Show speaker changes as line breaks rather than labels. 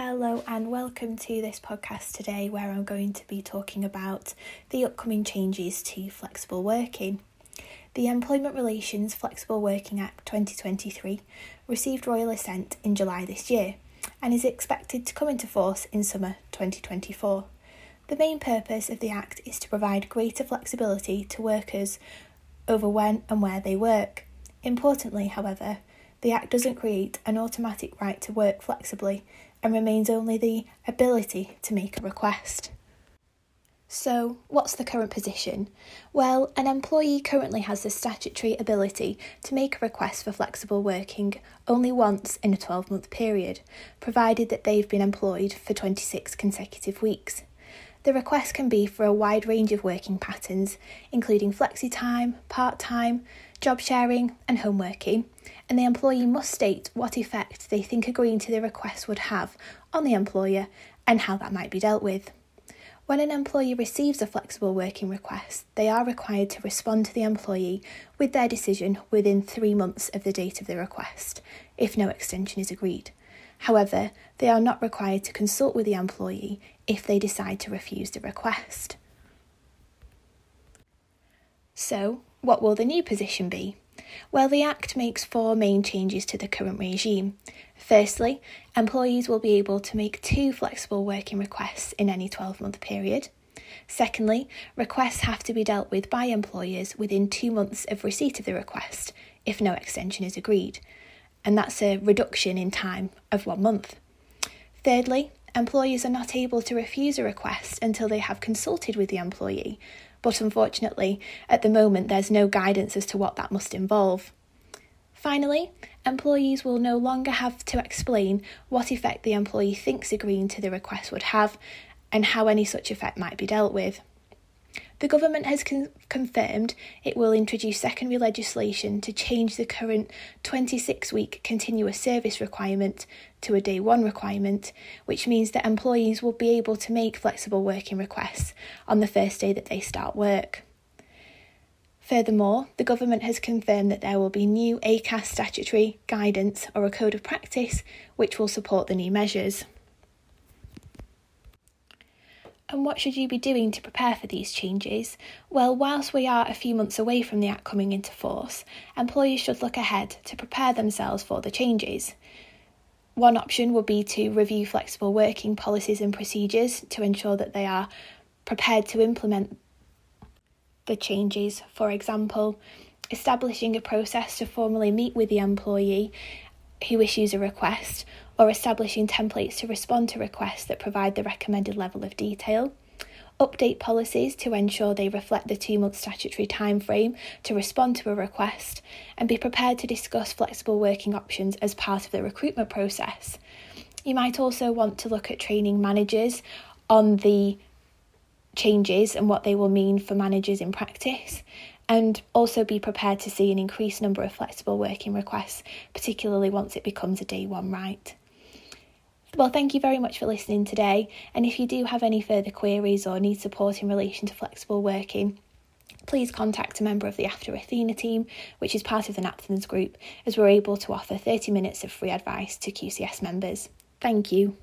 Hello, and welcome to this podcast today where I'm going to be talking about the upcoming changes to flexible working. The Employment Relations Flexible Working Act 2023 received royal assent in July this year and is expected to come into force in summer 2024. The main purpose of the Act is to provide greater flexibility to workers over when and where they work. Importantly, however, the Act doesn't create an automatic right to work flexibly and remains only the ability to make a request. So, what's the current position? Well, an employee currently has the statutory ability to make a request for flexible working only once in a 12 month period, provided that they've been employed for 26 consecutive weeks. The request can be for a wide range of working patterns, including flexi time, part time, job sharing, and home working, and the employee must state what effect they think agreeing to the request would have on the employer and how that might be dealt with. When an employee receives a flexible working request, they are required to respond to the employee with their decision within three months of the date of the request, if no extension is agreed. However, they are not required to consult with the employee if they decide to refuse the request. So, what will the new position be? Well, the Act makes four main changes to the current regime. Firstly, employees will be able to make two flexible working requests in any 12 month period. Secondly, requests have to be dealt with by employers within two months of receipt of the request if no extension is agreed, and that's a reduction in time of one month. Thirdly, employers are not able to refuse a request until they have consulted with the employee, but unfortunately, at the moment, there's no guidance as to what that must involve. Finally, employees will no longer have to explain what effect the employee thinks agreeing to the request would have and how any such effect might be dealt with. The government has con- confirmed it will introduce secondary legislation to change the current 26 week continuous service requirement to a day one requirement, which means that employees will be able to make flexible working requests on the first day that they start work. Furthermore, the government has confirmed that there will be new ACAS statutory guidance or a code of practice which will support the new measures. And what should you be doing to prepare for these changes? Well, whilst we are a few months away from the Act coming into force, employers should look ahead to prepare themselves for the changes. One option would be to review flexible working policies and procedures to ensure that they are prepared to implement the changes. For example, establishing a process to formally meet with the employee who issues a request or establishing templates to respond to requests that provide the recommended level of detail. Update policies to ensure they reflect the two month statutory timeframe to respond to a request, and be prepared to discuss flexible working options as part of the recruitment process. You might also want to look at training managers on the changes and what they will mean for managers in practice, and also be prepared to see an increased number of flexible working requests, particularly once it becomes a day one right. Well, thank you very much for listening today. And if you do have any further queries or need support in relation to flexible working, please contact a member of the After Athena team, which is part of the Napthens group, as we're able to offer 30 minutes of free advice to QCS members. Thank you.